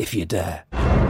if you dare.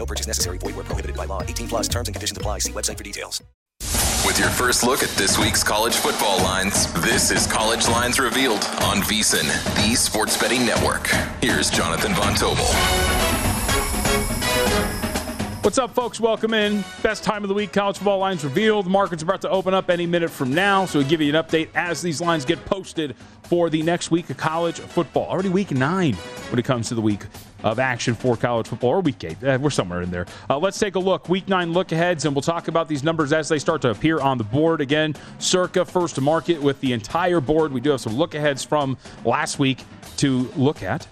No purchase necessary. Void where prohibited by law. 18 plus terms and conditions apply. See website for details. With your first look at this week's college football lines, this is College Lines Revealed on VSIN, the sports betting network. Here's Jonathan Von Tobel. What's up, folks? Welcome in. Best time of the week, college football lines revealed. The market's about to open up any minute from now, so we'll give you an update as these lines get posted for the next week of college football. Already week nine when it comes to the week of action for college football, or week eight. Uh, we're somewhere in there. Uh, let's take a look. Week nine look aheads, and we'll talk about these numbers as they start to appear on the board. Again, circa first to market with the entire board. We do have some look aheads from last week to look at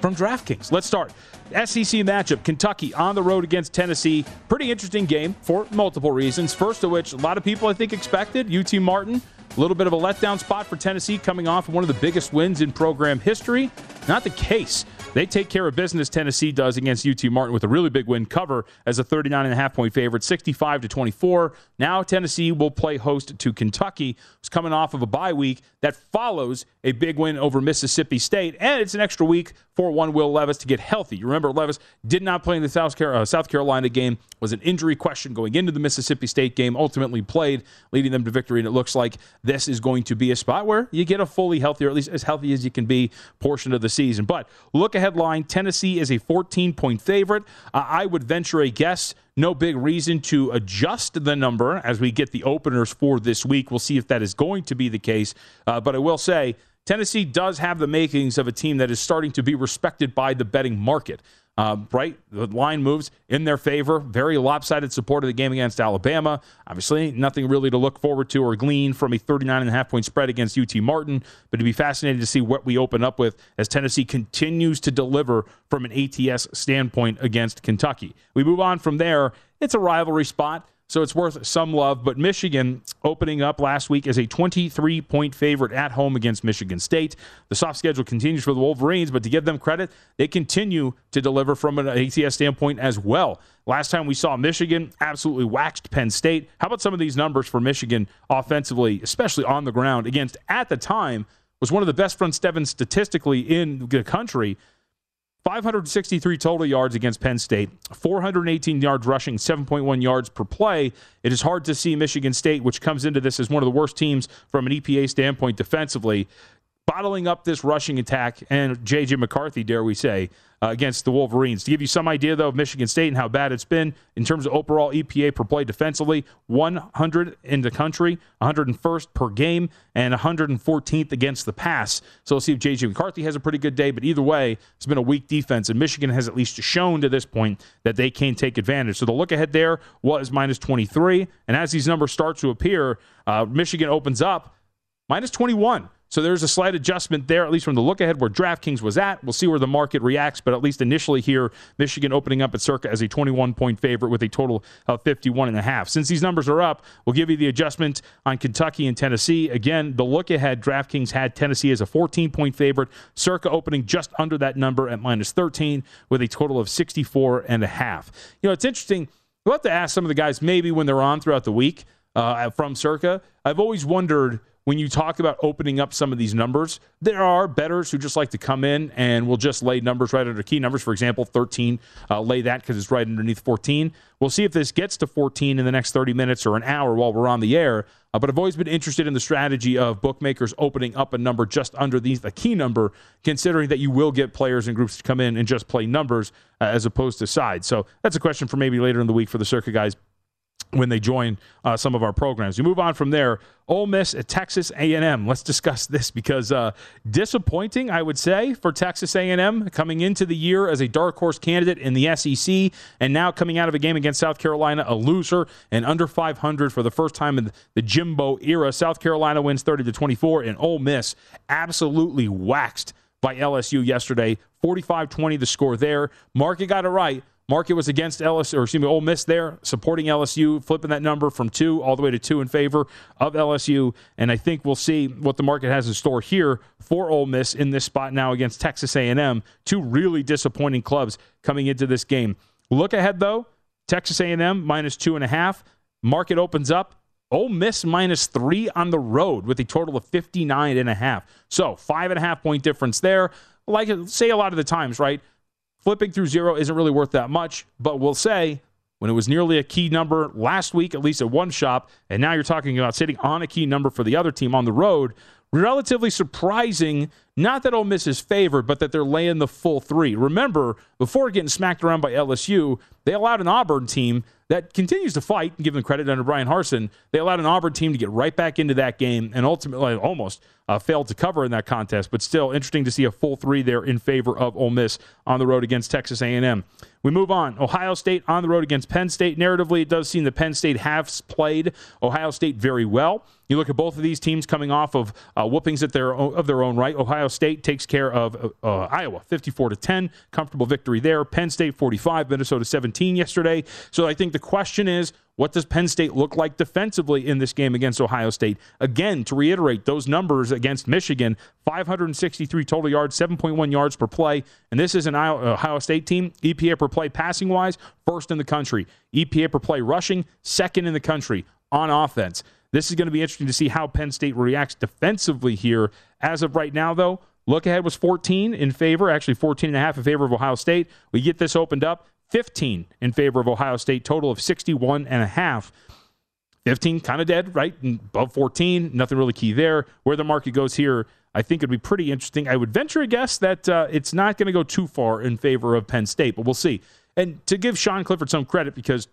from DraftKings. Let's start. SEC matchup Kentucky on the road against Tennessee. Pretty interesting game for multiple reasons. First of which, a lot of people I think expected UT Martin. A little bit of a letdown spot for Tennessee coming off one of the biggest wins in program history. Not the case. They take care of business, Tennessee does against UT Martin with a really big win cover as a 39.5 point favorite, 65 to 24. Now Tennessee will play host to Kentucky, who's coming off of a bye week that follows a big win over Mississippi State. And it's an extra week for one Will Levis to get healthy. You remember Levis did not play in the South, uh, South Carolina game, was an injury question going into the Mississippi State game, ultimately played, leading them to victory. And it looks like this is going to be a spot where you get a fully healthy, or at least as healthy as you can be, portion of the season. But look ahead line Tennessee is a 14 point favorite. Uh, I would venture a guess. No big reason to adjust the number as we get the openers for this week. We'll see if that is going to be the case. Uh, but I will say, Tennessee does have the makings of a team that is starting to be respected by the betting market. Uh, right? The line moves in their favor. Very lopsided support of the game against Alabama. Obviously, nothing really to look forward to or glean from a 39 and a half point spread against UT Martin, but it'd be fascinating to see what we open up with as Tennessee continues to deliver from an ATS standpoint against Kentucky. We move on from there. It's a rivalry spot so it's worth some love. But Michigan opening up last week as a 23 point favorite at home against Michigan State. The soft schedule continues for the Wolverines, but to give them credit, they continue to deliver from an ATS standpoint as well. Last time we saw Michigan absolutely waxed Penn State. How about some of these numbers for Michigan offensively, especially on the ground against, at the time, was one of the best front sevens statistically in the country. 563 total yards against Penn State, 418 yards rushing, 7.1 yards per play. It is hard to see Michigan State, which comes into this as one of the worst teams from an EPA standpoint defensively, bottling up this rushing attack and J.J. McCarthy, dare we say, uh, against the Wolverines. To give you some idea, though, of Michigan State and how bad it's been in terms of overall EPA per play defensively, 100 in the country, 101st per game, and 114th against the pass. So we'll see if J.J. McCarthy has a pretty good day, but either way, it's been a weak defense, and Michigan has at least shown to this point that they can take advantage. So the look ahead there was minus 23, and as these numbers start to appear, uh, Michigan opens up minus 21. So there's a slight adjustment there, at least from the look ahead where DraftKings was at. We'll see where the market reacts, but at least initially here, Michigan opening up at circa as a 21 point favorite with a total of 51 and a half. Since these numbers are up, we'll give you the adjustment on Kentucky and Tennessee. Again, the look ahead, DraftKings had Tennessee as a 14 point favorite, circa opening just under that number at minus 13 with a total of 64 and a half. You know, it's interesting. We'll have to ask some of the guys maybe when they're on throughout the week uh, from circa. I've always wondered when you talk about opening up some of these numbers, there are bettors who just like to come in and will just lay numbers right under key numbers. For example, 13, uh, lay that because it's right underneath 14. We'll see if this gets to 14 in the next 30 minutes or an hour while we're on the air. Uh, but I've always been interested in the strategy of bookmakers opening up a number just under these, the key number, considering that you will get players and groups to come in and just play numbers uh, as opposed to sides. So that's a question for maybe later in the week for the circa guys when they join uh, some of our programs. You move on from there. Ole Miss at Texas A&M. Let's discuss this because uh, disappointing, I would say, for Texas A&M coming into the year as a dark horse candidate in the SEC, and now coming out of a game against South Carolina, a loser and under 500 for the first time in the Jimbo era. South Carolina wins 30 to 24, and Ole Miss absolutely waxed by LSU yesterday. 45-20 the score there. Market got it right. Market was against LSU, or excuse me, Ole Miss there, supporting LSU, flipping that number from two all the way to two in favor of LSU. And I think we'll see what the market has in store here for Ole Miss in this spot now against Texas A&M. Two really disappointing clubs coming into this game. Look ahead though, Texas A&M minus two and a half. Market opens up. Ole Miss minus three on the road with a total of 59 and a half. So five and a half point difference there. Like say a lot of the times, right? Flipping through zero isn't really worth that much, but we'll say when it was nearly a key number last week, at least at one shop, and now you're talking about sitting on a key number for the other team on the road. Relatively surprising, not that Ole Miss is favored, but that they're laying the full three. Remember, before getting smacked around by LSU, they allowed an Auburn team that continues to fight and give them credit under Bryan Harsin. They allowed an Auburn team to get right back into that game and ultimately almost uh, failed to cover in that contest. But still, interesting to see a full three there in favor of Ole Miss on the road against Texas A&M. We move on. Ohio State on the road against Penn State. Narratively, it does seem that Penn State has played Ohio State very well. You look at both of these teams coming off of uh, whoopings at their own, of their own right. Ohio State takes care of uh, uh Iowa, 54 to 10, comfortable victory there. Penn State 45, Minnesota 17 yesterday. So I think the question is, what does Penn State look like defensively in this game against Ohio State? Again, to reiterate, those numbers against Michigan 563 total yards, 7.1 yards per play. And this is an Ohio State team, EPA per play passing wise, first in the country. EPA per play rushing, second in the country on offense. This is going to be interesting to see how Penn State reacts defensively here. As of right now, though, look ahead was 14 in favor, actually 14 and a half in favor of Ohio State. We get this opened up. 15 in favor of Ohio State, total of 61 and a half. 15 kind of dead, right? above 14, nothing really key there. Where the market goes here, I think it'd be pretty interesting. I would venture a guess that uh, it's not going to go too far in favor of Penn State, but we'll see. And to give Sean Clifford some credit, because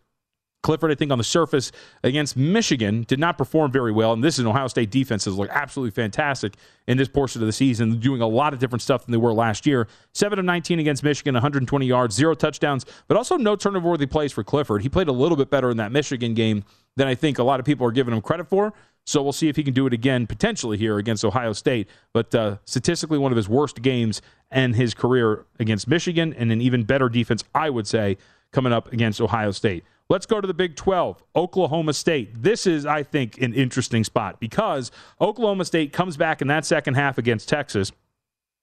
Clifford, I think, on the surface against Michigan did not perform very well. And this is an Ohio State defense that's looked absolutely fantastic in this portion of the season, doing a lot of different stuff than they were last year. 7 of 19 against Michigan, 120 yards, zero touchdowns, but also no turnover worthy plays for Clifford. He played a little bit better in that Michigan game than I think a lot of people are giving him credit for. So we'll see if he can do it again potentially here against Ohio State. But uh, statistically, one of his worst games and his career against Michigan, and an even better defense, I would say, coming up against Ohio State. Let's go to the Big 12, Oklahoma State. This is, I think, an interesting spot because Oklahoma State comes back in that second half against Texas.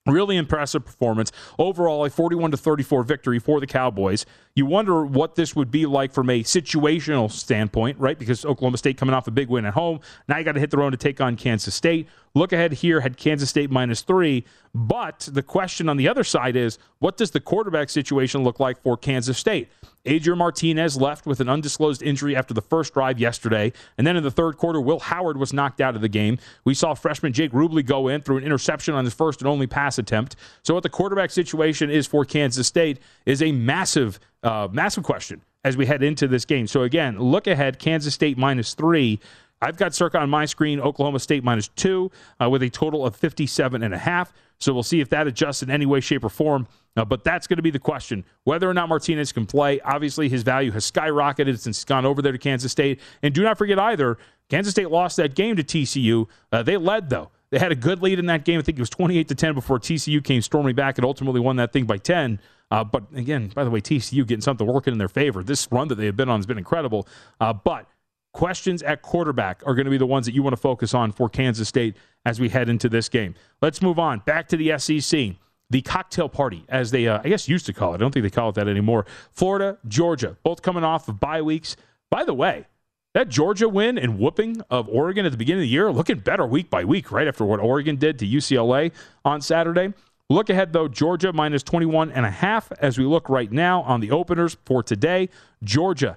Really impressive performance. Overall, a 41 to 34 victory for the Cowboys. You wonder what this would be like from a situational standpoint, right? Because Oklahoma State coming off a big win at home. Now you got to hit the road to take on Kansas State. Look ahead here had Kansas State minus three. But the question on the other side is what does the quarterback situation look like for Kansas State? Adrian Martinez left with an undisclosed injury after the first drive yesterday. And then in the third quarter, Will Howard was knocked out of the game. We saw freshman Jake Rubley go in through an interception on his first and only pass attempt. So, what the quarterback situation is for Kansas State is a massive, uh, massive question as we head into this game. So, again, look ahead Kansas State minus three. I've got circa on my screen Oklahoma State minus two uh, with a total of 57 and a half. So we'll see if that adjusts in any way, shape, or form. Uh, but that's going to be the question whether or not Martinez can play. Obviously, his value has skyrocketed since he's gone over there to Kansas State. And do not forget either, Kansas State lost that game to TCU. Uh, they led, though. They had a good lead in that game. I think it was 28 to 10 before TCU came storming back and ultimately won that thing by 10. Uh, but again, by the way, TCU getting something working in their favor. This run that they have been on has been incredible. Uh, but questions at quarterback are going to be the ones that you want to focus on for Kansas State as we head into this game. Let's move on back to the SEC. The cocktail party, as they, uh, I guess, used to call it. I don't think they call it that anymore. Florida, Georgia, both coming off of bye weeks. By the way, that Georgia win and whooping of Oregon at the beginning of the year, looking better week by week, right after what Oregon did to UCLA on Saturday. Look ahead, though, Georgia minus 21 and a half as we look right now on the openers for today. Georgia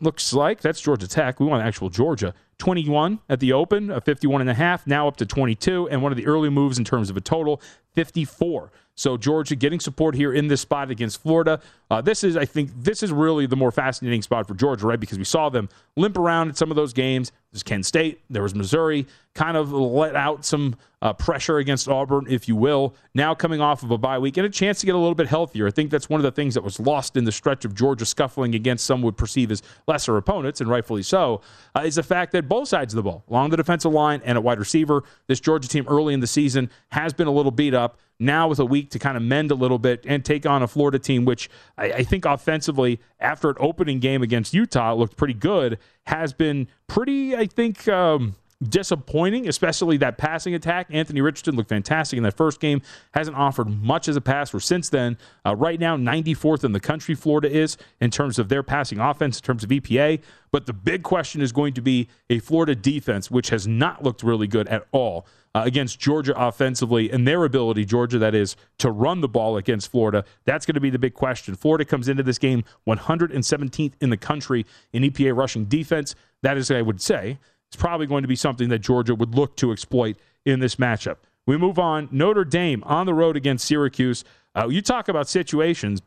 looks like that's Georgia Tech. We want actual Georgia. 21 at the open, a 51 and a half, now up to 22, and one of the early moves in terms of a total, 54. So Georgia getting support here in this spot against Florida. Uh, this is, I think, this is really the more fascinating spot for Georgia, right? Because we saw them limp around in some of those games. There's Kent State, there was Missouri, kind of let out some uh, pressure against Auburn, if you will. Now coming off of a bye week and a chance to get a little bit healthier. I think that's one of the things that was lost in the stretch of Georgia scuffling against some would perceive as lesser opponents, and rightfully so, uh, is the fact that both sides of the ball, along the defensive line and at wide receiver, this Georgia team early in the season has been a little beat up now with a week to kind of mend a little bit and take on a Florida team, which I, I, think offensively, after an opening game against Utah, looked pretty good, has been pretty, I think, um, disappointing, especially that passing attack. Anthony Richardson looked fantastic in that first game, hasn't offered much as a passer since then. Uh, right now, 94th in the country, Florida is in terms of their passing offense, in terms of EPA. But the big question is going to be a Florida defense, which has not looked really good at all uh, against Georgia offensively and their ability, Georgia, that is, to run the ball against Florida. That's going to be the big question. Florida comes into this game 117th in the country in EPA rushing defense. That is, I would say, it's probably going to be something that Georgia would look to exploit in this matchup. We move on. Notre Dame on the road against Syracuse. Uh, you talk about situations.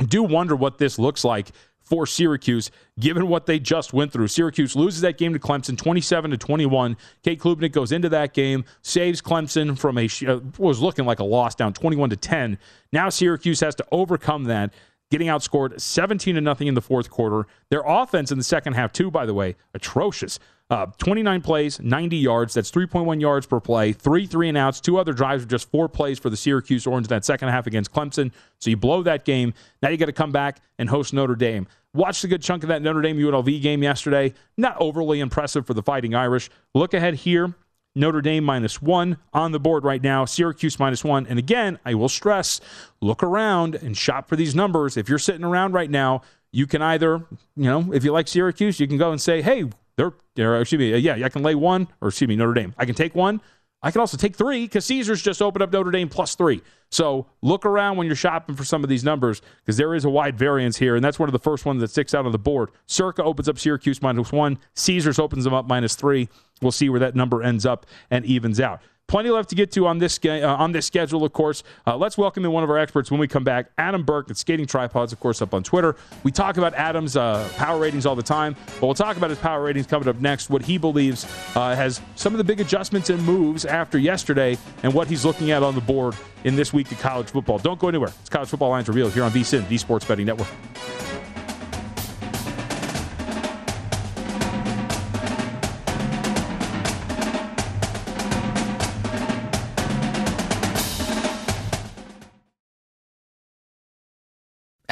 I do wonder what this looks like for Syracuse, given what they just went through. Syracuse loses that game to Clemson, 27 to 21. Cade Klubnik goes into that game, saves Clemson from a uh, was looking like a loss, down 21 to 10. Now Syracuse has to overcome that, getting outscored 17 to nothing in the fourth quarter. Their offense in the second half, too, by the way, atrocious. Uh, 29 plays, 90 yards. That's 3.1 yards per play. Three three and outs. Two other drives were just four plays for the Syracuse Orange in that second half against Clemson. So you blow that game. Now you got to come back and host Notre Dame. Watched a good chunk of that Notre Dame UNLV game yesterday. Not overly impressive for the Fighting Irish. Look ahead here. Notre Dame minus one on the board right now, Syracuse minus one. And again, I will stress look around and shop for these numbers. If you're sitting around right now, you can either, you know, if you like Syracuse, you can go and say, hey, they're, they're excuse me, uh, yeah, I can lay one, or excuse me, Notre Dame. I can take one. I can also take three because Caesars just opened up Notre Dame plus three. So look around when you're shopping for some of these numbers because there is a wide variance here, and that's one of the first ones that sticks out on the board. Circa opens up Syracuse minus one. Caesars opens them up minus three. We'll see where that number ends up and evens out. Plenty left to get to on this uh, on this schedule, of course. Uh, let's welcome in one of our experts when we come back. Adam Burke at Skating Tripods, of course, up on Twitter. We talk about Adam's uh, power ratings all the time, but we'll talk about his power ratings coming up next. What he believes uh, has some of the big adjustments and moves after yesterday, and what he's looking at on the board in this week of college football. Don't go anywhere. It's College Football Lines Revealed here on VSIN, the Sports Betting Network.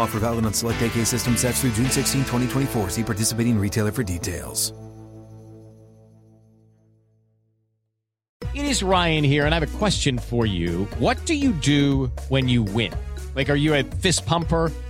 Offer valid on select AK system sets through June 16, 2024. See participating retailer for details. It is Ryan here, and I have a question for you. What do you do when you win? Like, are you a fist pumper?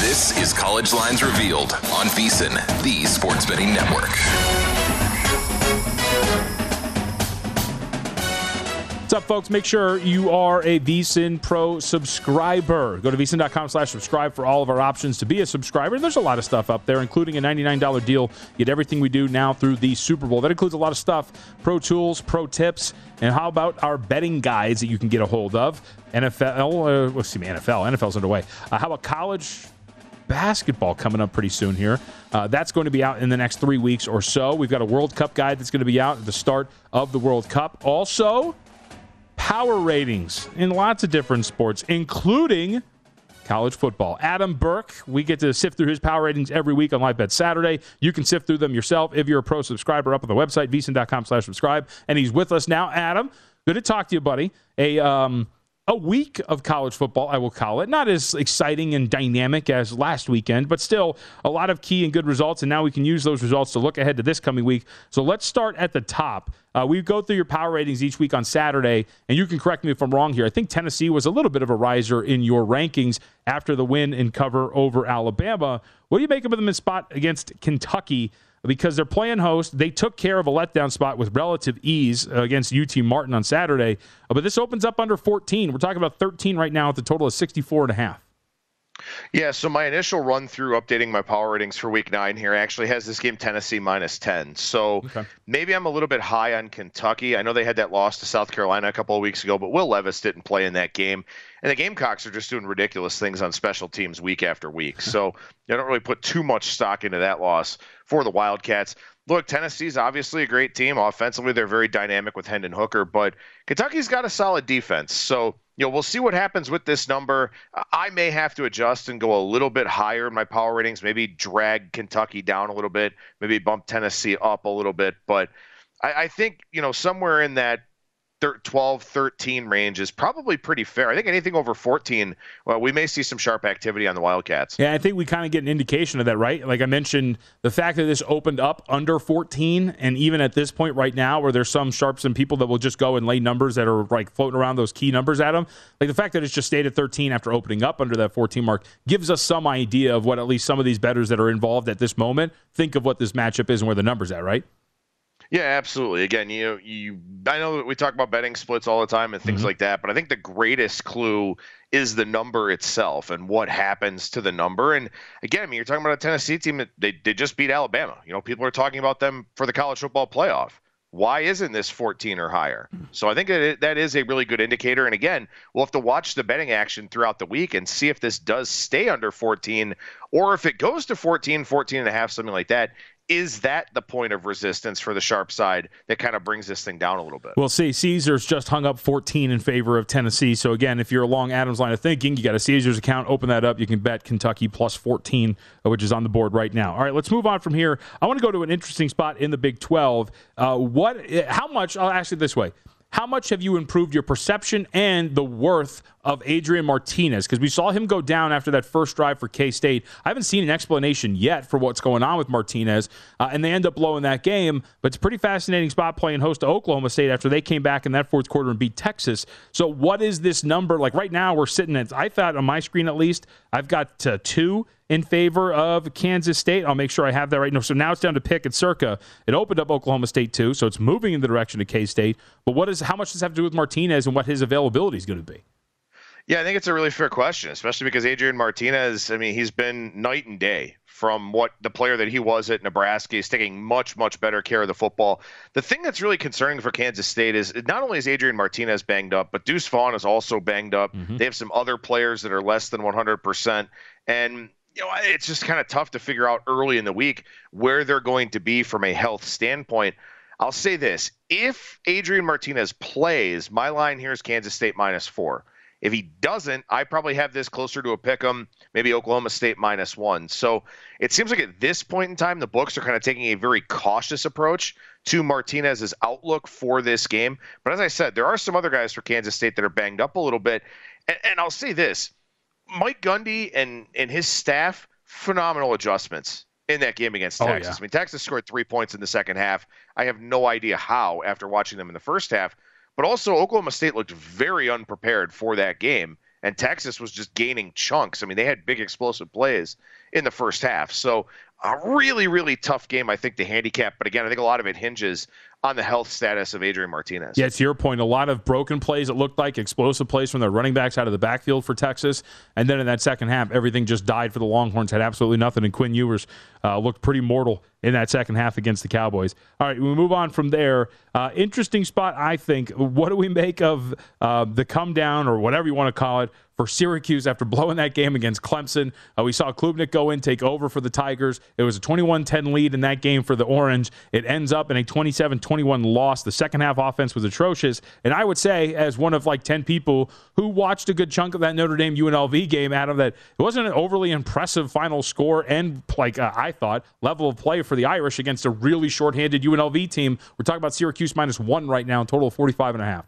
This is College Lines Revealed on VSIN, the Sports Betting Network. What's up, folks? Make sure you are a VSIN Pro subscriber. Go to VSIN.com slash subscribe for all of our options to be a subscriber. There's a lot of stuff up there, including a $99 deal. Get everything we do now through the Super Bowl. That includes a lot of stuff pro tools, pro tips, and how about our betting guides that you can get a hold of? NFL, uh, excuse me, NFL. NFL's underway. Uh, how about college basketball coming up pretty soon here. Uh, that's going to be out in the next three weeks or so. We've got a World Cup guide that's going to be out at the start of the World Cup. Also, power ratings in lots of different sports, including college football. Adam Burke, we get to sift through his power ratings every week on Live Bet Saturday. You can sift through them yourself if you're a pro subscriber up on the website, vsin.com slash subscribe. And he's with us now. Adam, good to talk to you, buddy. A um, a week of college football, I will call it. Not as exciting and dynamic as last weekend, but still a lot of key and good results. And now we can use those results to look ahead to this coming week. So let's start at the top. Uh, we go through your power ratings each week on Saturday, and you can correct me if I'm wrong here. I think Tennessee was a little bit of a riser in your rankings after the win and cover over Alabama. What do you make of them in spot against Kentucky? Because they're playing host. They took care of a letdown spot with relative ease against UT Martin on Saturday. Uh, but this opens up under 14. We're talking about 13 right now with a total of 64 and a half. Yeah, so my initial run through updating my power ratings for week nine here actually has this game Tennessee minus 10. So okay. maybe I'm a little bit high on Kentucky. I know they had that loss to South Carolina a couple of weeks ago, but Will Levis didn't play in that game. And the Gamecocks are just doing ridiculous things on special teams week after week. So I don't really put too much stock into that loss for the Wildcats. Look, Tennessee's obviously a great team. Offensively, they're very dynamic with Hendon Hooker, but Kentucky's got a solid defense. So, you know, we'll see what happens with this number. I may have to adjust and go a little bit higher in my power ratings, maybe drag Kentucky down a little bit, maybe bump Tennessee up a little bit. But I, I think, you know, somewhere in that 12, 13 range is probably pretty fair. I think anything over 14, well, we may see some sharp activity on the Wildcats. Yeah, I think we kind of get an indication of that, right? Like I mentioned, the fact that this opened up under 14, and even at this point right now, where there's some sharps and people that will just go and lay numbers that are like floating around those key numbers at them, like the fact that it's just stayed at 13 after opening up under that 14 mark gives us some idea of what at least some of these bettors that are involved at this moment think of what this matchup is and where the numbers at, right? Yeah, absolutely. Again, you you I know that we talk about betting splits all the time and things mm-hmm. like that, but I think the greatest clue is the number itself and what happens to the number. And again, I mean, you're talking about a Tennessee team that they, they just beat Alabama. You know, people are talking about them for the college football playoff. Why isn't this 14 or higher? So I think that that is a really good indicator. And again, we'll have to watch the betting action throughout the week and see if this does stay under 14 or if it goes to 14, 14 and a half, something like that is that the point of resistance for the sharp side that kind of brings this thing down a little bit? We'll see. Caesars just hung up 14 in favor of Tennessee. So, again, if you're along Adam's line of thinking, you got a Caesars account, open that up. You can bet Kentucky plus 14, uh, which is on the board right now. All right, let's move on from here. I want to go to an interesting spot in the Big 12. Uh, what? How much? I'll ask you this way how much have you improved your perception and the worth of Adrian Martinez? Because we saw him go down after that first drive for K State. I haven't seen an explanation yet for what's going on with Martinez, uh, and they end up blowing that game. But it's a pretty fascinating spot playing host to Oklahoma State after they came back in that fourth quarter and beat Texas. So, what is this number? Like right now, we're sitting at, I thought on my screen at least, I've got uh, two in favor of Kansas State. I'll make sure I have that right now. So now it's down to pick and circa. It opened up Oklahoma State too, so it's moving in the direction of K State. But what is how much does this have to do with Martinez and what his availability is going to be? Yeah, I think it's a really fair question, especially because Adrian Martinez, I mean, he's been night and day from what the player that he was at Nebraska. He's taking much, much better care of the football. The thing that's really concerning for Kansas State is not only is Adrian Martinez banged up, but Deuce Vaughn is also banged up. Mm-hmm. They have some other players that are less than 100%. And you know, it's just kind of tough to figure out early in the week where they're going to be from a health standpoint. I'll say this if Adrian Martinez plays, my line here is Kansas State minus four. If he doesn't, I probably have this closer to a pick 'em, maybe Oklahoma State minus one. So it seems like at this point in time, the books are kind of taking a very cautious approach to Martinez's outlook for this game. But as I said, there are some other guys for Kansas State that are banged up a little bit. And, and I'll say this Mike Gundy and and his staff phenomenal adjustments in that game against Texas. Oh, yeah. I mean, Texas scored three points in the second half. I have no idea how after watching them in the first half. But also, Oklahoma State looked very unprepared for that game, and Texas was just gaining chunks. I mean, they had big explosive plays in the first half. So, a really, really tough game, I think, to handicap. But again, I think a lot of it hinges on the health status of Adrian Martinez. Yeah, to your point, a lot of broken plays, it looked like explosive plays from the running backs out of the backfield for Texas. And then in that second half, everything just died for the Longhorns, had absolutely nothing. And Quinn Ewers uh, looked pretty mortal in that second half against the Cowboys. All right, we move on from there. Uh, interesting spot, I think. What do we make of uh, the come down or whatever you want to call it for Syracuse after blowing that game against Clemson. Uh, we saw Klubnik go in, take over for the Tigers. It was a 21 10 lead in that game for the Orange. It ends up in a 27 21 loss. The second half offense was atrocious. And I would say, as one of like 10 people who watched a good chunk of that Notre Dame UNLV game, Adam, that it wasn't an overly impressive final score and, like uh, I thought, level of play for the Irish against a really shorthanded UNLV team. We're talking about Syracuse minus one right now, in total of 45 and a half.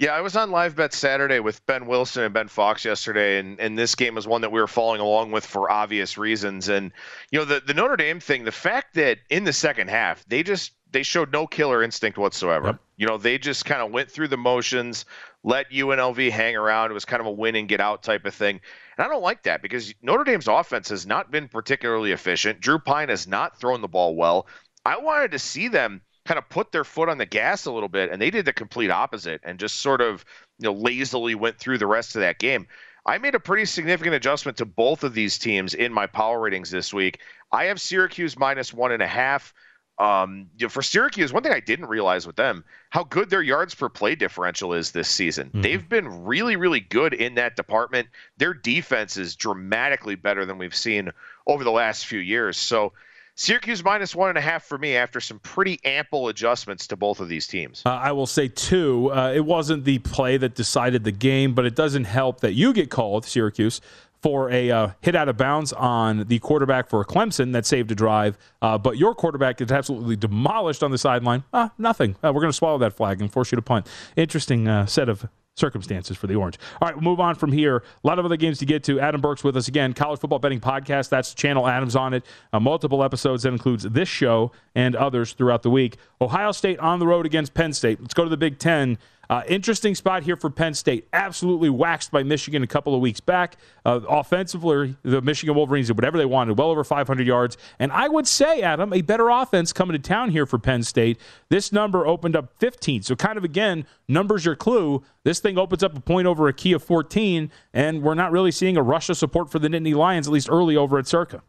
Yeah, I was on live bet Saturday with Ben Wilson and Ben Fox yesterday, and, and this game was one that we were following along with for obvious reasons. And you know, the, the Notre Dame thing, the fact that in the second half they just they showed no killer instinct whatsoever. Yep. You know, they just kind of went through the motions, let UNLV hang around. It was kind of a win and get out type of thing. And I don't like that because Notre Dame's offense has not been particularly efficient. Drew Pyne has not thrown the ball well. I wanted to see them kind of put their foot on the gas a little bit, and they did the complete opposite and just sort of you know lazily went through the rest of that game. I made a pretty significant adjustment to both of these teams in my power ratings this week. I have Syracuse minus one and a half. Um, you know, for Syracuse, one thing I didn't realize with them, how good their yards per play differential is this season. Mm-hmm. They've been really, really good in that department. Their defense is dramatically better than we've seen over the last few years. So Syracuse minus one and a half for me after some pretty ample adjustments to both of these teams. Uh, I will say, too, uh, it wasn't the play that decided the game, but it doesn't help that you get called, Syracuse, for a uh, hit out of bounds on the quarterback for Clemson that saved a drive, uh, but your quarterback is absolutely demolished on the sideline. Ah, nothing. Uh, we're going to swallow that flag and force you to punt. Interesting uh, set of circumstances for the Orange. All right, we'll move on from here. A lot of other games to get to. Adam Burke's with us again. College Football Betting Podcast. That's channel Adams on it. Uh, multiple episodes that includes this show and others throughout the week. Ohio State on the road against Penn State. Let's go to the Big Ten. Uh, interesting spot here for Penn State. Absolutely waxed by Michigan a couple of weeks back. Uh, offensively, the Michigan Wolverines did whatever they wanted, well over 500 yards. And I would say, Adam, a better offense coming to town here for Penn State. This number opened up 15. So, kind of again, numbers your clue. This thing opens up a point over a key of 14, and we're not really seeing a rush of support for the Nittany Lions, at least early over at Circa.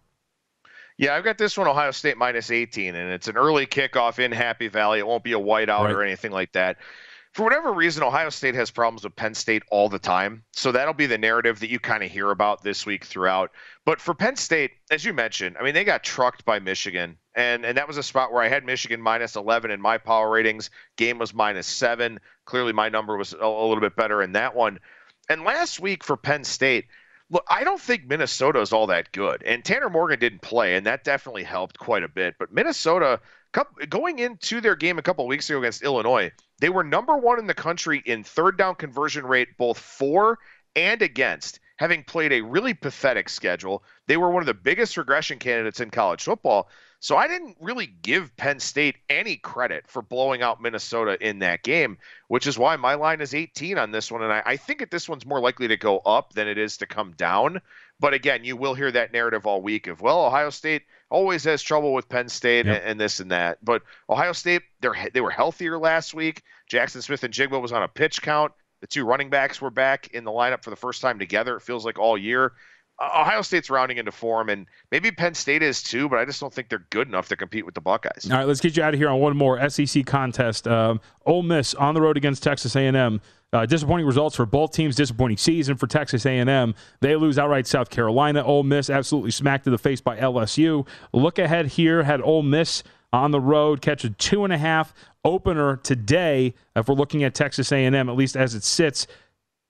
Yeah, I've got this one Ohio State minus 18, and it's an early kickoff in Happy Valley. It won't be a whiteout right. or anything like that. For whatever reason, Ohio State has problems with Penn State all the time. So that'll be the narrative that you kind of hear about this week throughout. But for Penn State, as you mentioned, I mean, they got trucked by Michigan. And, and that was a spot where I had Michigan minus 11 in my power ratings. Game was minus seven. Clearly, my number was a, a little bit better in that one. And last week for Penn State, Look, I don't think Minnesota is all that good, and Tanner Morgan didn't play, and that definitely helped quite a bit. But Minnesota, going into their game a couple weeks ago against Illinois, they were number one in the country in third down conversion rate, both for and against. Having played a really pathetic schedule, they were one of the biggest regression candidates in college football. So I didn't really give Penn State any credit for blowing out Minnesota in that game, which is why my line is 18 on this one. And I, I think that this one's more likely to go up than it is to come down. But again, you will hear that narrative all week of, well, Ohio State always has trouble with Penn State yep. and, and, this and that. But Ohio State, they're, they were healthier last week. Jackson Smith-Njigba was on a pitch count. The two running backs were back in the lineup for the first time together, it feels like all year. Ohio State's rounding into form, and maybe Penn State is too, but I just don't think they're good enough to compete with the Buckeyes. All right, let's get you out of here on one more SEC contest. Um, Ole Miss on the road against Texas A&M. Uh, disappointing results for both teams. Disappointing season for Texas A&M. They lose outright South Carolina. Ole Miss absolutely smacked to the face by LSU. Look ahead here. Had Ole Miss on the road catch a two and a half opener today. If we're looking at Texas A&M, at least as it sits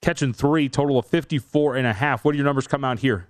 catching three, total of 54 and a half. What do your numbers come out here?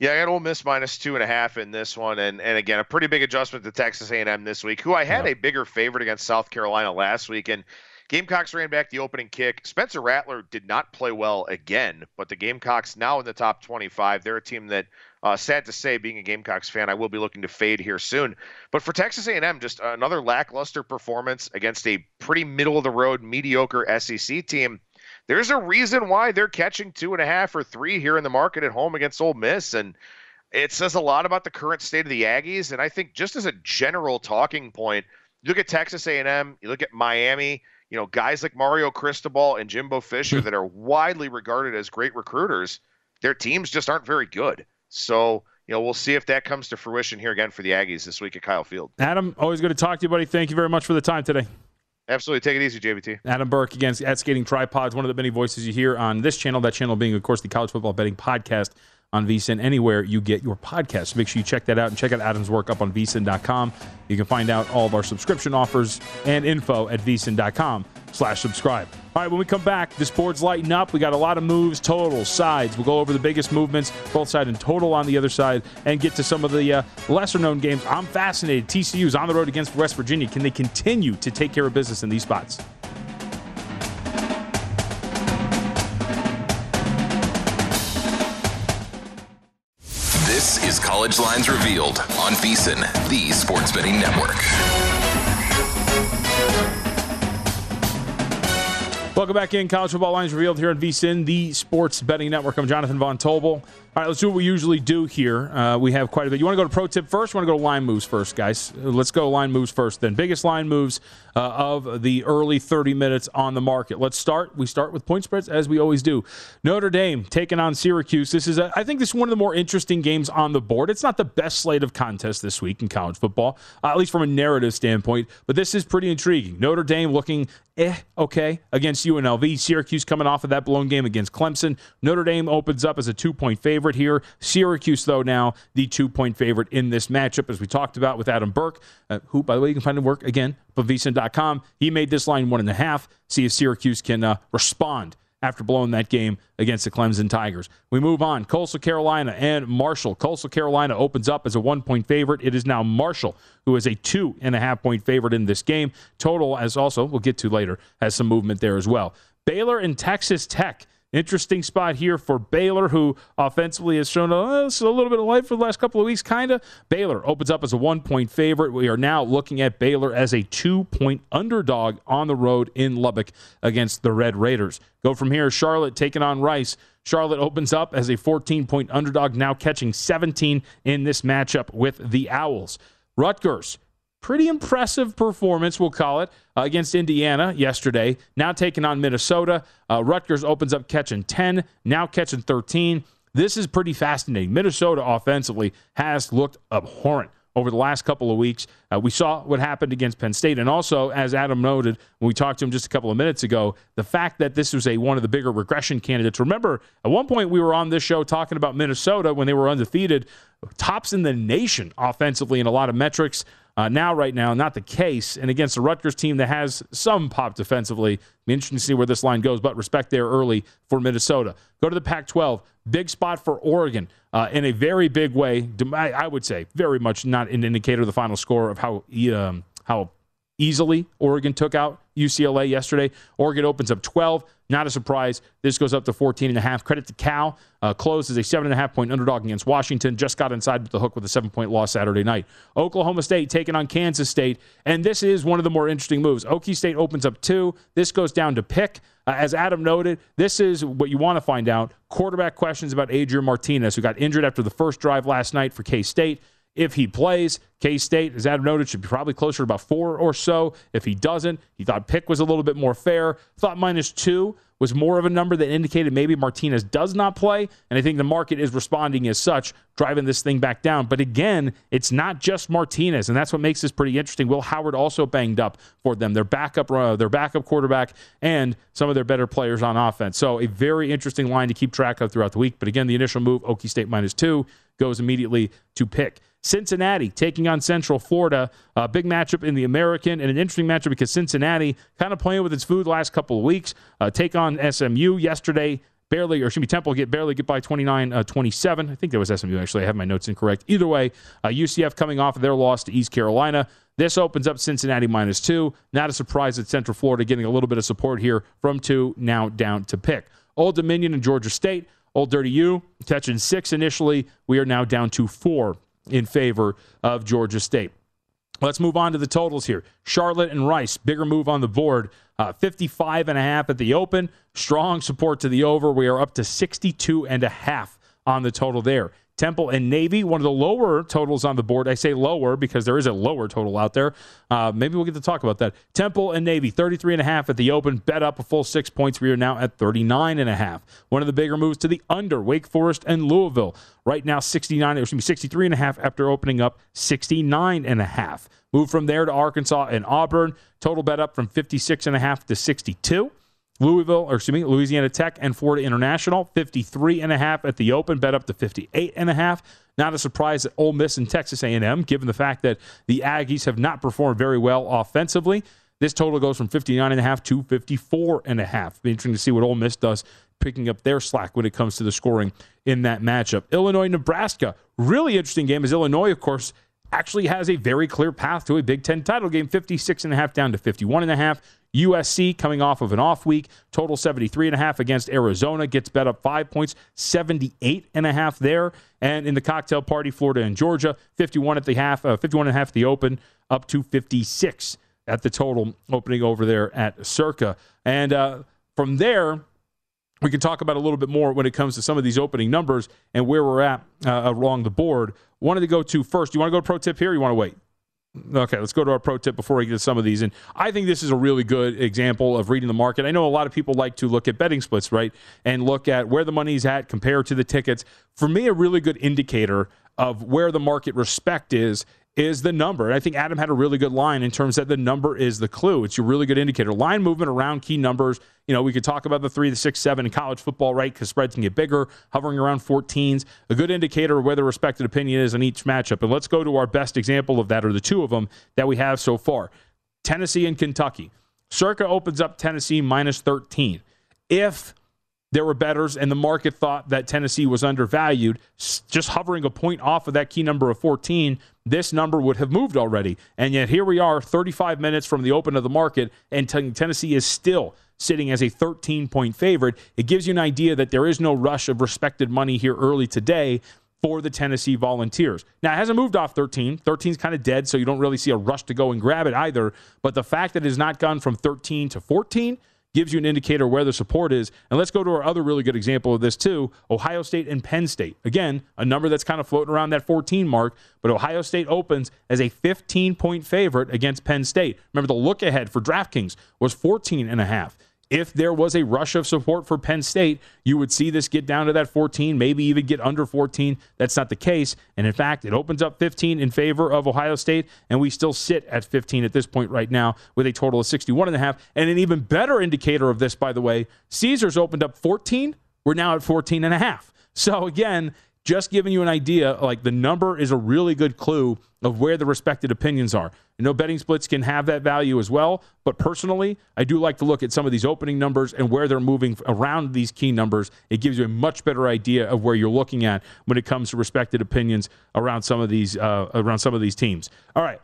Yeah, I got Ole Miss minus two and a half in this one, and and again a pretty big adjustment to Texas A&M this week, who I had a bigger favorite against South Carolina last week, and Gamecocks ran back the opening kick. Spencer Rattler did not play well again, but the Gamecocks now in the top 25. They're a team that, uh, sad to say, being a Gamecocks fan, I will be looking to fade here soon. But for Texas A&M, just another lackluster performance against a pretty middle of the road, mediocre SEC team there's a reason why they're catching two and a half or three here in the market at home against Ole Miss, and it says a lot about the current state of the Aggies. And I think just as a general talking point, you look at Texas A&M, you look at Miami. You know, guys like Mario Cristobal and Jimbo Fisher hmm. that are widely regarded as great recruiters, their teams just aren't very good. So, you know, we'll see if that comes to fruition here again for the Aggies this week at Kyle Field. Adam, always good to talk to you, buddy. Thank you very much for the time today. Absolutely. Take it easy, JVT. Adam Burke against at Skating Tripods, one of the many voices you hear on this channel. That channel being, of course, the College Football Betting Podcast on VSIN anywhere you get your podcast. Make sure you check that out and check out Adam's work up on VSIN.com. You can find out all of our subscription offers and info at VSIN.com slash subscribe. All right, when we come back, this board's lighting up. We got a lot of moves, totals, sides. We'll go over the biggest movements, both side and total on the other side, and get to some of the uh, lesser known games. I'm fascinated. TCU's on the road against West Virginia. Can they continue to take care of business in these spots? College Lines Revealed on VSIN, the Sports Betting Network. Welcome back in. College Football Lines Revealed here on VSIN, the Sports Betting Network. I'm Jonathan Von Tobel. All right, let's do what we usually do here. Uh, we have quite a bit. You want to go to pro tip first? want to go to line moves first, guys? Let's go line moves first. Then biggest line moves uh, of the early 30 minutes on the market. Let's start. We start with point spreads as we always do. Notre Dame taking on Syracuse. This is, a, I think, this is one of the more interesting games on the board. It's not the best slate of contests this week in college football, uh, at least from a narrative standpoint. But this is pretty intriguing. Notre Dame looking eh, okay against UNLV. Syracuse coming off of that blown game against Clemson. Notre Dame opens up as a two point favorite favorite here. Syracuse, though, now the two point favorite in this matchup, as we talked about with Adam Burke, uh, who, by the way, you can find him work again, VSIN.com. He made this line one and a half. See if Syracuse can uh, respond after blowing that game against the Clemson Tigers. We move on. Coastal Carolina and Marshall. Coastal Carolina opens up as a one point favorite. It is now Marshall who is a two and a half point favorite in this game. Total, as also we'll get to later, has some movement there as well. Baylor and Texas Tech. Interesting spot here for Baylor, who offensively has shown uh, a little bit of life for the last couple of weeks, kind of. Baylor opens up as a one point favorite. We are now looking at Baylor as a two point underdog on the road in Lubbock against the Red Raiders. Go from here, Charlotte taking on Rice. Charlotte opens up as a 14 point underdog, now catching 17 in this matchup with the Owls. Rutgers pretty impressive performance, we'll call it, uh, against Indiana yesterday. Now taking on Minnesota. Uh, Rutgers opens up catching 10, now catching 13. This is pretty fascinating. Minnesota offensively has looked abhorrent over the last couple of weeks. Uh, we saw what happened against Penn State. And also, as Adam noted when we talked to him just a couple of minutes ago, the fact that this was a one of the bigger regression candidates. Remember, at one point we were on this show talking about Minnesota when they were undefeated, tops in the nation offensively in a lot of metrics. Uh, now, right now, not the case. And against a Rutgers team that has some pop defensively, interesting to see where this line goes, but respect there early for Minnesota. Go to the Pac 12. Big spot for Oregon uh, in a very big way. I would say very much not an indicator of the final score of how, um, how easily Oregon took out UCLA yesterday. Oregon opens up 12. Not a surprise. This goes up to 14 and a half. Credit to Cal. Uh, closed as a seven and a half point underdog against Washington. Just got inside with the hook with a seven point loss Saturday night. Oklahoma State taking on Kansas State. And this is one of the more interesting moves. Okie State opens up two. This goes down to pick. Uh, as Adam noted, this is what you want to find out. Quarterback questions about Adrian Martinez, who got injured after the first drive last night for K State. If he plays, K State, as Adam noted, should be probably closer to about four or so. If he doesn't, he thought pick was a little bit more fair. Thought minus two was more of a number that indicated maybe Martinez does not play. And I think the market is responding as such, driving this thing back down. But again, it's not just Martinez, and that's what makes this pretty interesting. Will Howard also banged up for them, their backup, uh, their backup quarterback, and some of their better players on offense. So a very interesting line to keep track of throughout the week. But again, the initial move, Okie State minus two, goes immediately to pick. Cincinnati taking on Central Florida. A big matchup in the American and an interesting matchup because Cincinnati kind of playing with its food last couple of weeks. Uh, take on SMU yesterday. Barely, or excuse me, Temple get barely get by 29 uh, 27. I think that was SMU, actually. I have my notes incorrect. Either way, uh, UCF coming off of their loss to East Carolina. This opens up Cincinnati minus two. Not a surprise that Central Florida getting a little bit of support here from two, now down to pick. Old Dominion and Georgia State. Old Dirty U catching six initially. We are now down to four in favor of Georgia State. Let's move on to the totals here. Charlotte and Rice, bigger move on the board. Uh, 55 and a half at the open. Strong support to the over. We are up to 62 and a half on the total there. Temple and Navy, one of the lower totals on the board. I say lower because there is a lower total out there. Uh, maybe we'll get to talk about that. Temple and Navy, 33 and a half at the open. Bet up a full six points. We are now at 39 and a half. One of the bigger moves to the under. Wake Forest and Louisville. Right now, 69, excuse me, 63 and a half after opening up 69 and a half. Move from there to Arkansas and Auburn. Total bet up from 56 and a half to 62. Louisville, or excuse me, Louisiana Tech and Florida International, 53 and a half at the open, bet up to 58 and a half. Not a surprise that Ole Miss and Texas A&M, given the fact that the Aggies have not performed very well offensively. This total goes from 59 and a half to 54 and a half. Interesting to see what Ole Miss does picking up their slack when it comes to the scoring in that matchup. Illinois Nebraska, really interesting game as Illinois, of course, actually has a very clear path to a Big Ten title game, 56 and a half down to 51 and a half. USC coming off of an off week, total 73 and a half against Arizona, gets bet up five points, 78 and a half there. And in the cocktail party, Florida and Georgia, 51 at the half, uh, 51 and a half at the open, up to 56 at the total opening over there at Circa. And uh, from there, we can talk about a little bit more when it comes to some of these opening numbers and where we're at uh, along the board. Wanted to go to first. Do you want to go to pro tip here? you want to wait? Okay, let's go to our pro tip before we get to some of these. And I think this is a really good example of reading the market. I know a lot of people like to look at betting splits, right? And look at where the money's at compared to the tickets. For me, a really good indicator of where the market respect is is the number. And I think Adam had a really good line in terms that the number is the clue. It's a really good indicator. Line movement around key numbers. You know, we could talk about the three, the six, seven in college football, right? Because spreads can get bigger, hovering around 14s. A good indicator of where the respected opinion is in each matchup. And let's go to our best example of that, or the two of them that we have so far Tennessee and Kentucky. Circa opens up Tennessee minus 13. If there were betters, and the market thought that Tennessee was undervalued. Just hovering a point off of that key number of 14, this number would have moved already. And yet here we are, 35 minutes from the open of the market, and Tennessee is still sitting as a 13 point favorite. It gives you an idea that there is no rush of respected money here early today for the Tennessee Volunteers. Now, it hasn't moved off 13. 13 is kind of dead, so you don't really see a rush to go and grab it either. But the fact that it has not gone from 13 to 14 gives you an indicator where the support is. And let's go to our other really good example of this, too Ohio State and Penn State. Again, a number that's kind of floating around that 14 mark, but Ohio State opens as a 15 point favorite against Penn State. Remember, the look ahead for DraftKings was 14 and a half if there was a rush of support for Penn State, you would see this get down to that 14, maybe even get under 14. That's not the case. And in fact, it opens up 15 in favor of Ohio State, and we still sit at 15 at this point right now with a total of 61 and a half. And an even better indicator of this, by the way, Caesars opened up 14. We're now at 14 and a half. So again, just giving you an idea, like the number is a really good clue of where the respected opinions are. I know betting splits can have that value as well, but personally, I do like to look at some of these opening numbers and where they're moving around these key numbers. It gives you a much better idea of where you're looking at when it comes to respected opinions around some of these uh, around some of these teams. All right,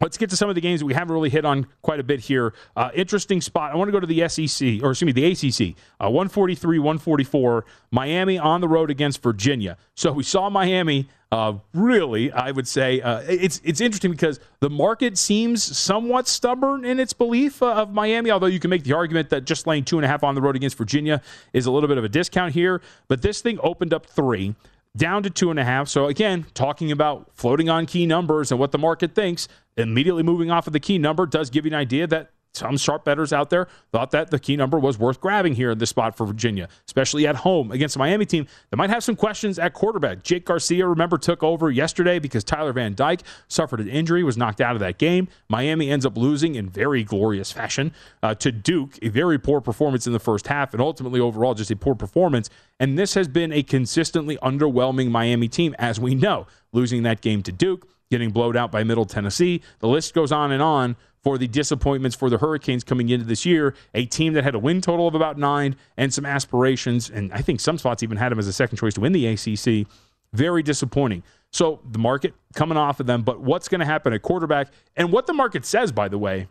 Let's get to some of the games that we haven't really hit on quite a bit here. Uh, interesting spot. I want to go to the SEC, or excuse me, the ACC. Uh, 143, 144. Miami on the road against Virginia. So we saw Miami. Uh, really, I would say uh, it's it's interesting because the market seems somewhat stubborn in its belief uh, of Miami. Although you can make the argument that just laying two and a half on the road against Virginia is a little bit of a discount here. But this thing opened up three down to two and a half. So again, talking about floating on key numbers and what the market thinks, immediately moving off of the key number does give you an idea that some sharp bettors out there thought that the key number was worth grabbing here in this spot for Virginia, especially at home against a Miami team that might have some questions at quarterback. Jake Garcia, remember, took over yesterday because Tyler Van Dyke suffered an injury, was knocked out of that game. Miami ends up losing in very glorious fashion uh, to Duke, a very poor performance in the first half, and ultimately overall just a poor performance. And this has been a consistently underwhelming Miami team, as we know, losing that game to Duke getting blowed out by Middle Tennessee. The list goes on and on for the disappointments for the Hurricanes coming into this year. A team that had a win total of about nine and some aspirations, and I think some spots even had them as a second choice to win the ACC. Very disappointing. So the market coming off of them, but what's going to happen at quarterback and what the market says, by the way,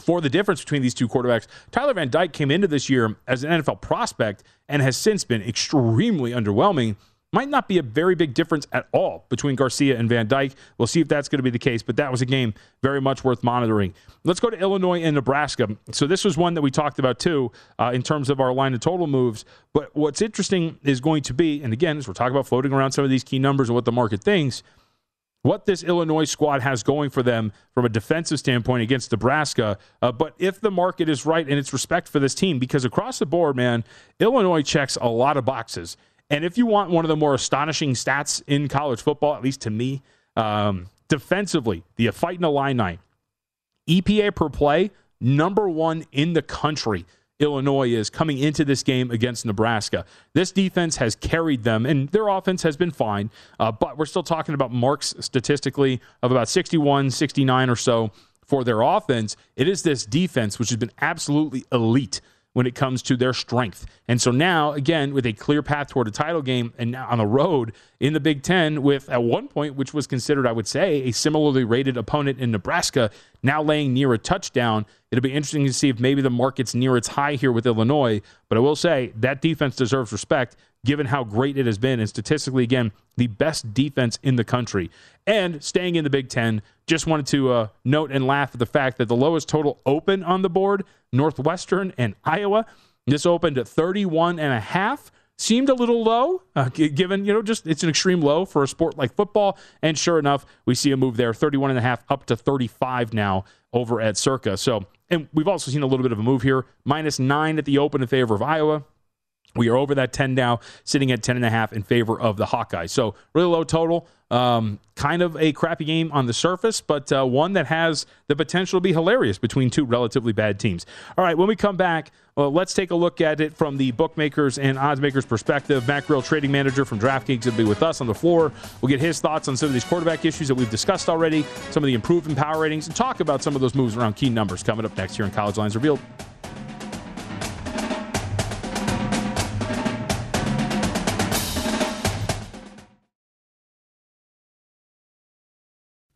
for the difference between these two quarterbacks. Tyler Van Dyke came into this year as an NFL prospect and has since been extremely underwhelming might not be a very big difference at all between Garcia and Van Dyke. We'll see if that's going to be the case, but that was a game very much worth monitoring. Let's go to Illinois and Nebraska. So this was one that we talked about too uh, in terms of our line of total moves. But what's interesting is going to be, and again, as we're talking about floating around some of these key numbers and what the market thinks, what this Illinois squad has going for them from a defensive standpoint against Nebraska. Uh, but if the market is right in its respect for this team, because across the board, man, Illinois checks a lot of boxes. And if you want one of the more astonishing stats in college football, at least to me, um, defensively, the Fighting Illini, EPA per play, number one in the country. Illinois is coming into this game against Nebraska. This defense has carried them, and their offense has been fine. Uh, but we're still talking about marks statistically of about 61, 69 or so for their offense. It is this defense, which has been absolutely elite when it comes to their strength. And so now, again, with a clear path toward a title game and now on the road in the Big Ten, with at one point, which was considered, I would say, a similarly rated opponent in Nebraska, now laying near a touchdown. It'll be interesting to see if maybe the market's near its high here with Illinois. But I will say that defense deserves respect given how great it has been. And statistically, again, the best defense in the country. And staying in the Big Ten, just wanted to uh, note and laugh at the fact that the lowest total open on the board, Northwestern and Iowa, this opened at 31 and a half. Seemed a little low, uh, given, you know, just it's an extreme low for a sport like football. And sure enough, we see a move there 31 and a half up to 35 now over at Circa. So, and we've also seen a little bit of a move here, minus nine at the open in favor of Iowa. We are over that 10 now, sitting at 10.5 in favor of the Hawkeyes. So, really low total. Um, kind of a crappy game on the surface, but uh, one that has the potential to be hilarious between two relatively bad teams. All right, when we come back, well, let's take a look at it from the bookmakers and oddsmakers perspective. Matt Grill, trading manager from DraftKings, will be with us on the floor. We'll get his thoughts on some of these quarterback issues that we've discussed already, some of the improvement power ratings, and talk about some of those moves around key numbers coming up next here in College Lines Revealed.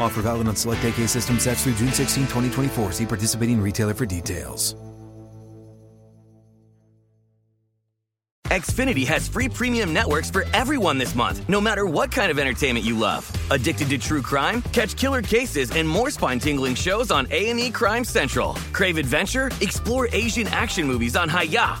Offer valid on select AK system sets through June 16, 2024. See participating retailer for details. Xfinity has free premium networks for everyone this month, no matter what kind of entertainment you love. Addicted to true crime? Catch killer cases and more spine-tingling shows on A&E Crime Central. Crave adventure? Explore Asian action movies on Hi-YAH.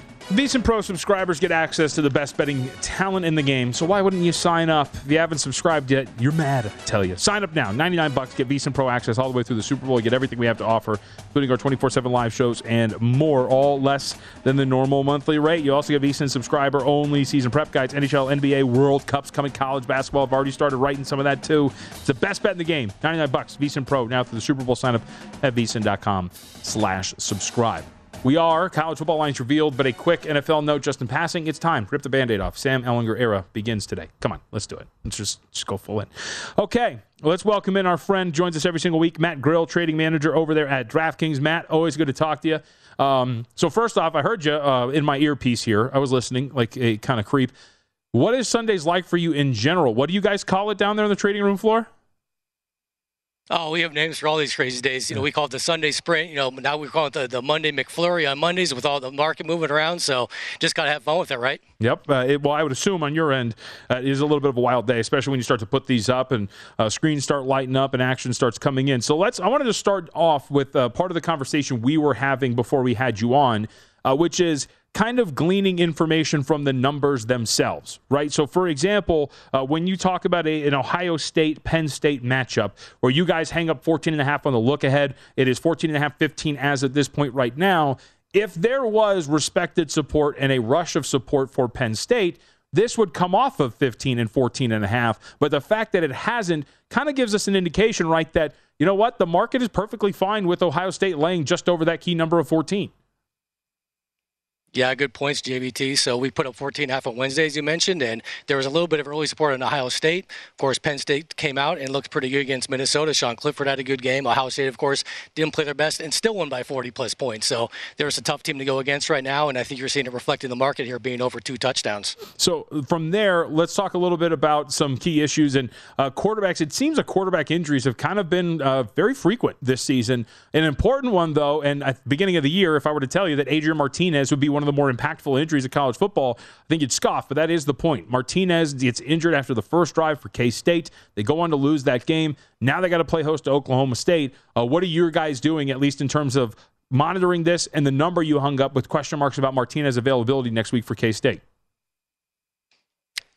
VSIN Pro subscribers get access to the best betting talent in the game, so why wouldn't you sign up? If you haven't subscribed yet, you're mad, I tell you. Sign up now. 99 bucks, get VSIN Pro access all the way through the Super Bowl. You get everything we have to offer, including our 24-7 live shows and more, all less than the normal monthly rate. You also get VSIN subscriber-only season prep guides, NHL, NBA, World Cups coming, college basketball. I've already started writing some of that too. It's the best bet in the game. 99 bucks, VSIN Pro. Now through the Super Bowl, sign up at VSIN.com slash subscribe. We are college football lines revealed, but a quick NFL note just in passing. It's time. Rip the band-aid off. Sam Ehlinger era begins today. Come on, let's do it. Let's just, just go full in. Okay, let's welcome in our friend, joins us every single week, Matt Grill, trading manager over there at DraftKings. Matt, always good to talk to you. Um, so first off, I heard you uh, in my earpiece here. I was listening like a kind of creep. What is Sundays like for you in general? What do you guys call it down there on the trading room floor? Oh, we have names for all these crazy days. You know, we call it the Sunday Sprint. You know, now we call it the, the Monday McFlurry on Mondays with all the market moving around. So just got to have fun with it, right? Yep. Uh, it, well, I would assume on your end uh, it is a little bit of a wild day, especially when you start to put these up and uh, screens start lighting up and action starts coming in. So let's. I wanted to start off with uh, part of the conversation we were having before we had you on, uh, which is kind of gleaning information from the numbers themselves, right? So, for example, uh, when you talk about a, an Ohio State Penn State matchup where you guys hang up 14 and a half on the look ahead, it is 14 and a half, 15 as at this point right now. If there was respected support and a rush of support for Penn State, this would come off of 15 and 14 and a half. But the fact that it hasn't kind of gives us an indication, right, that, you know what, the market is perfectly fine with Ohio State laying just over that key number of 14. Yeah, good points, JVT. So we put up 14 half on Wednesday, as you mentioned, and there was a little bit of early support on Ohio State. Of course, Penn State came out and looked pretty good against Minnesota. Sean Clifford had a good game. Ohio State, of course, didn't play their best and still won by 40 plus points. So there's a tough team to go against right now, and I think you're seeing it reflect in the market here, being over two touchdowns. So from there, let's talk a little bit about some key issues and uh, quarterbacks. It seems that quarterback injuries have kind of been uh, very frequent this season. An important one, though, and at the beginning of the year, if I were to tell you that Adrian Martinez would be one of the more impactful injuries of college football, I think you'd scoff, but that is the point. Martinez gets injured after the first drive for K State. They go on to lose that game. Now they got to play host to Oklahoma State. Uh, what are your guys doing, at least in terms of monitoring this and the number you hung up with question marks about Martinez availability next week for K State?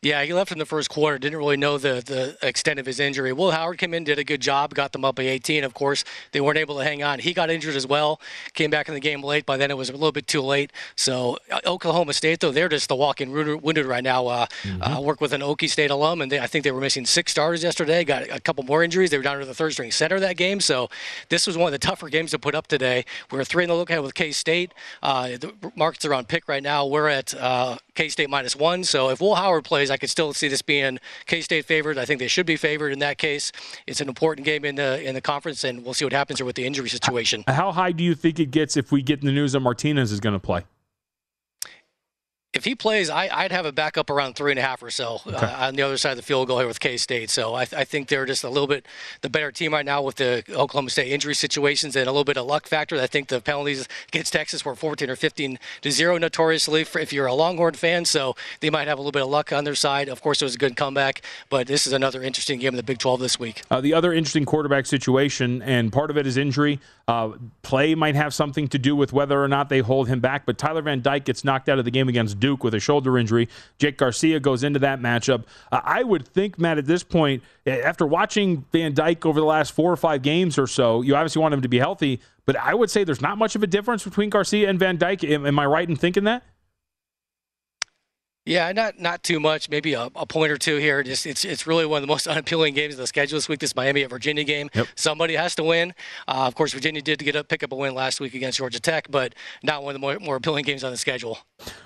Yeah, he left in the first quarter. Didn't really know the, the extent of his injury. Will Howard came in, did a good job, got them up by 18. Of course, they weren't able to hang on. He got injured as well. Came back in the game late. By then, it was a little bit too late. So uh, Oklahoma State, though, they're just the walking wounded right now. Uh, mm-hmm. uh, work with an Okie State alum, and they, I think they were missing six starters yesterday. Got a couple more injuries. They were down to the third string center that game. So this was one of the tougher games to put up today. We're three in the lookout with K State. Uh, the markets are on pick right now. We're at uh, K State minus one. So if Will Howard plays, I could still see this being K State favored. I think they should be favored in that case. It's an important game in the in the conference, and we'll see what happens here with the injury situation. How high do you think it gets if we get the news that Martinez is going to play? If he plays, I, would have a backup around three and a half or so okay. uh, on the other side of the field goal here with K State. So I, I, think they're just a little bit the better team right now with the Oklahoma State injury situations and a little bit of luck factor. I think the penalties against Texas were 14 or 15 to zero notoriously for, if you're a Longhorn fan. So they might have a little bit of luck on their side. Of course, it was a good comeback, but this is another interesting game in the Big 12 this week. Uh, the other interesting quarterback situation, and part of it is injury. Uh, play might have something to do with whether or not they hold him back, but Tyler Van Dyke gets knocked out of the game against Duke with a shoulder injury. Jake Garcia goes into that matchup. Uh, I would think, Matt, at this point, after watching Van Dyke over the last four or five games or so, you obviously want him to be healthy, but I would say there's not much of a difference between Garcia and Van Dyke. Am, am I right in thinking that? Yeah, not not too much. Maybe a, a, point or two here. Just it's it's really one of the most unappealing games of the schedule this week. This Miami at Virginia game. Yep. Somebody has to win. Uh, of course, Virginia did get a pick up a win last week against Georgia Tech, but not one of the more, more appealing games on the schedule.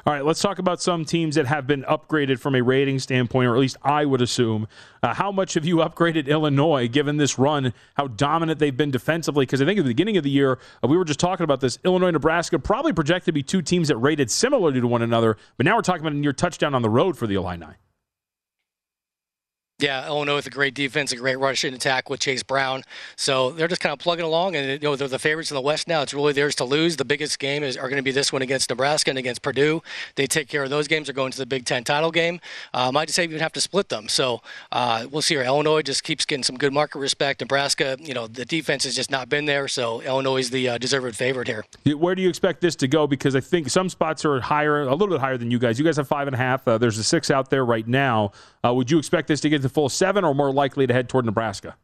All right, let's talk about some teams that have been upgraded from a rating standpoint, or at least I would assume. Uh, how much have you upgraded Illinois given this run? How dominant they've been defensively? Because I think at the beginning of the year uh, we were just talking about this. Illinois, Nebraska probably projected to be two teams that rated similarly to one another, but now we're talking about a near touchdown on the road for the Illini. Yeah, Illinois with a great defense, a great rushing attack with Chase Brown. So they're just kind of plugging along, and you know they're the favorites in the West now. It's really theirs to lose. The biggest game is are going to be this one against Nebraska and against Purdue. They take care of those games. They're going to the Big Ten title game. Uh, might just say even have to split them. So uh, we'll see. Here. Illinois just keeps getting some good market respect. Nebraska, you know, the defense has just not been there. So Illinois is the uh, deserved favorite here. Where do you expect this to go? Because I think some spots are higher, a little bit higher than you guys. You guys have five and a half. Uh, there's a six out there right now. Uh, would you expect this to get to full seven or more likely to head toward Nebraska?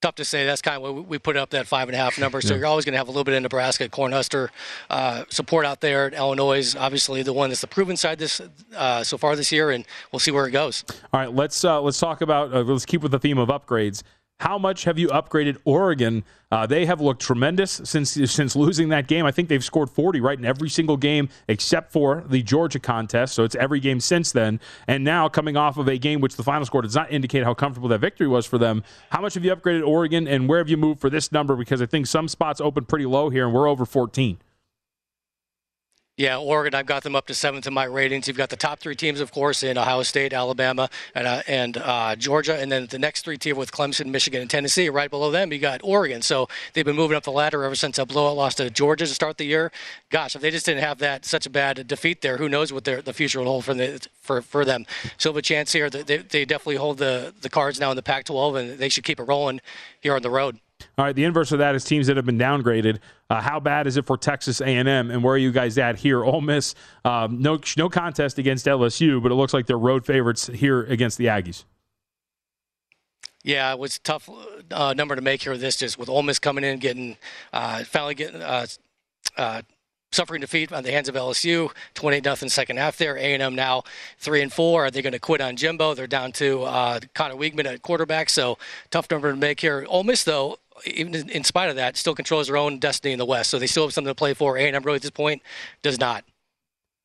Tough to say. That's kind of what we put up that five and a half number. So yeah. you're always going to have a little bit of Nebraska, Cornhusker uh, support out there. Illinois is obviously the one that's the proven side this uh, so far this year, and we'll see where it goes. All right, let's uh, let's talk about. Uh, let's keep with the theme of upgrades. How much have you upgraded Oregon? Uh, they have looked tremendous since since losing that game. I think they've scored 40 right in every single game except for the Georgia contest. So it's every game since then. And now coming off of a game which the final score does not indicate how comfortable that victory was for them. How much have you upgraded Oregon, and where have you moved for this number? Because I think some spots open pretty low here, and we're over 14. Yeah, Oregon, I've got them up to seventh in my ratings. You've got the top three teams, of course, in Ohio State, Alabama, and, uh, and uh, Georgia. And then the next three tier with Clemson, Michigan, and Tennessee. Right below them, you got Oregon. So they've been moving up the ladder ever since a blowout loss to Georgia to start the year. Gosh, if they just didn't have that such a bad defeat there, who knows what their, the future will hold for, the, for, for them. So, a chance here. They, they definitely hold the, the cards now in the Pac 12, and they should keep it rolling here on the road. All right, the inverse of that is teams that have been downgraded. Uh, how bad is it for Texas A&M, and where are you guys at here? Ole Miss, um, no no contest against LSU, but it looks like they're road favorites here against the Aggies. Yeah, it was a tough uh, number to make here. This just with Ole Miss coming in, getting uh, finally getting uh, uh, suffering defeat on the hands of LSU, 28 nothing second half there. A&M now three and four. Are they going to quit on Jimbo? They're down to uh, Conner Weigman at quarterback, so tough number to make here. Ole Miss though, even in spite of that, still controls their own destiny in the West. So they still have something to play for. A&M really at this point does not.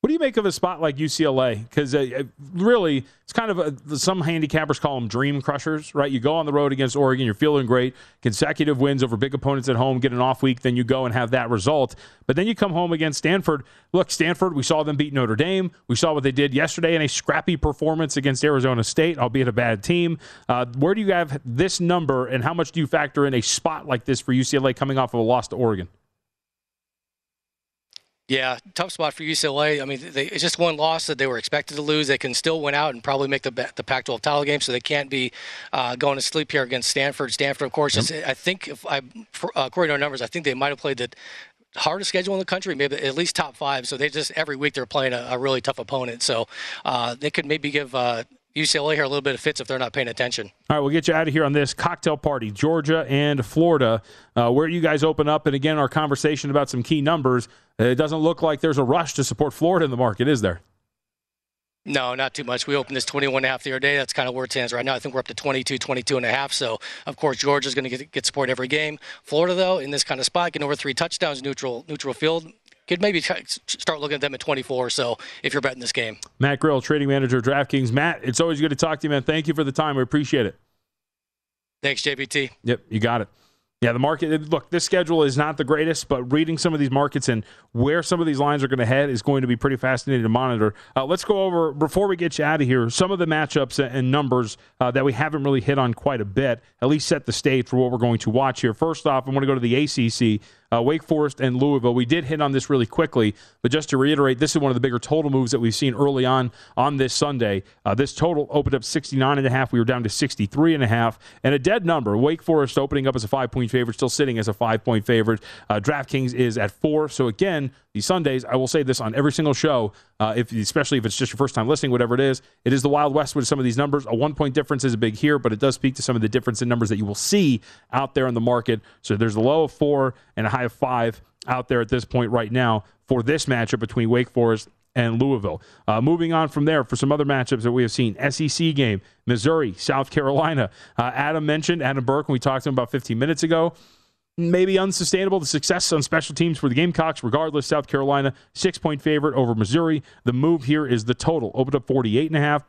What do you make of a spot like UCLA? Because uh, really, it's kind of a, some handicappers call them dream crushers, right? You go on the road against Oregon, you're feeling great, consecutive wins over big opponents at home, get an off week, then you go and have that result. But then you come home against Stanford. Look, Stanford, we saw them beat Notre Dame. We saw what they did yesterday in a scrappy performance against Arizona State, albeit a bad team. Uh, where do you have this number, and how much do you factor in a spot like this for UCLA coming off of a loss to Oregon? Yeah, tough spot for UCLA. I mean, they, it's just one loss that they were expected to lose. They can still win out and probably make the the Pac-12 title game, so they can't be uh, going to sleep here against Stanford. Stanford, of course, is, I think, if I, uh, according to our numbers, I think they might have played the hardest schedule in the country, maybe at least top five. So they just every week they're playing a, a really tough opponent. So uh, they could maybe give uh, UCLA here a little bit of fits if they're not paying attention. All right, we'll get you out of here on this cocktail party, Georgia and Florida, uh, where you guys open up. And again, our conversation about some key numbers. It doesn't look like there's a rush to support Florida in the market, is there? No, not too much. We opened this 21 and a half the other day. That's kind of where it stands right now. I think we're up to 22, 22 and a half. So, of course, Georgia's going to get, get support every game. Florida, though, in this kind of spot, getting over three touchdowns, neutral neutral field, could maybe start looking at them at 24 or so if you're betting this game. Matt Grill, trading manager, DraftKings. Matt, it's always good to talk to you, man. Thank you for the time. We appreciate it. Thanks, JVT. Yep, you got it. Yeah, the market. Look, this schedule is not the greatest, but reading some of these markets and where some of these lines are going to head is going to be pretty fascinating to monitor. Uh, let's go over before we get you out of here some of the matchups and numbers uh, that we haven't really hit on quite a bit. At least set the stage for what we're going to watch here. First off, I want to go to the ACC uh, Wake Forest and Louisville. We did hit on this really quickly, but just to reiterate, this is one of the bigger total moves that we've seen early on on this Sunday. Uh, this total opened up 69 and a half. We were down to 63 and a half, and a dead number. Wake Forest opening up as a five point favorite, still sitting as a five point favorite. Uh, DraftKings is at four. So again, Sundays, I will say this on every single show, uh, if especially if it's just your first time listening, whatever it is, it is the Wild West with some of these numbers. A one point difference is a big here, but it does speak to some of the difference in numbers that you will see out there in the market. So there's a low of four and a high of five out there at this point right now for this matchup between Wake Forest and Louisville. Uh, moving on from there for some other matchups that we have seen SEC game, Missouri, South Carolina. Uh, Adam mentioned Adam Burke, when we talked to him about 15 minutes ago maybe unsustainable. The success on special teams for the Gamecocks, regardless. South Carolina, six point favorite over Missouri. The move here is the total. Opened up 48 and a half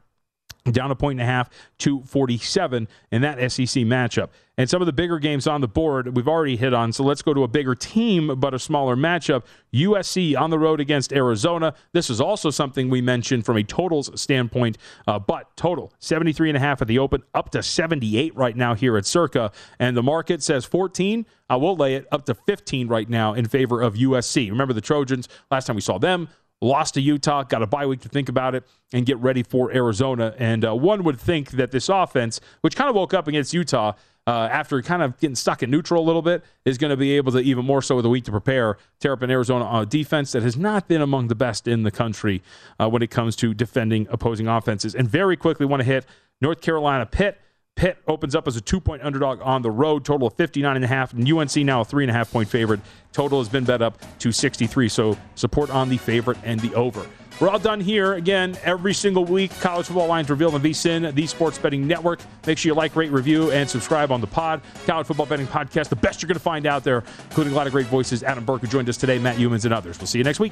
down a point and a half to 47 in that SEC matchup. And some of the bigger games on the board we've already hit on. So let's go to a bigger team but a smaller matchup. USC on the road against Arizona. This is also something we mentioned from a totals standpoint, uh, but total 73 and a half at the open, up to 78 right now here at Circa. And the market says 14. I will lay it up to 15 right now in favor of USC. Remember the Trojans, last time we saw them, lost to Utah, got a bye week to think about it and get ready for Arizona. And uh, one would think that this offense, which kind of woke up against Utah uh, after kind of getting stuck in neutral a little bit, is going to be able to even more so with a week to prepare, tear up Arizona uh, defense that has not been among the best in the country uh, when it comes to defending opposing offenses. And very quickly want to hit North Carolina Pitt. Pitt opens up as a two point underdog on the road, total of 59 and a half, and UNC now a three and a half point favorite. Total has been bet up to 63. So support on the favorite and the over. We're all done here. Again, every single week, college football lines revealed on VSIN, the Sports Betting Network. Make sure you like, rate, review, and subscribe on the pod. College Football Betting Podcast, the best you're going to find out there, including a lot of great voices. Adam Burke, who joined us today, Matt Youmans, and others. We'll see you next week.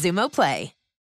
Xumo Play.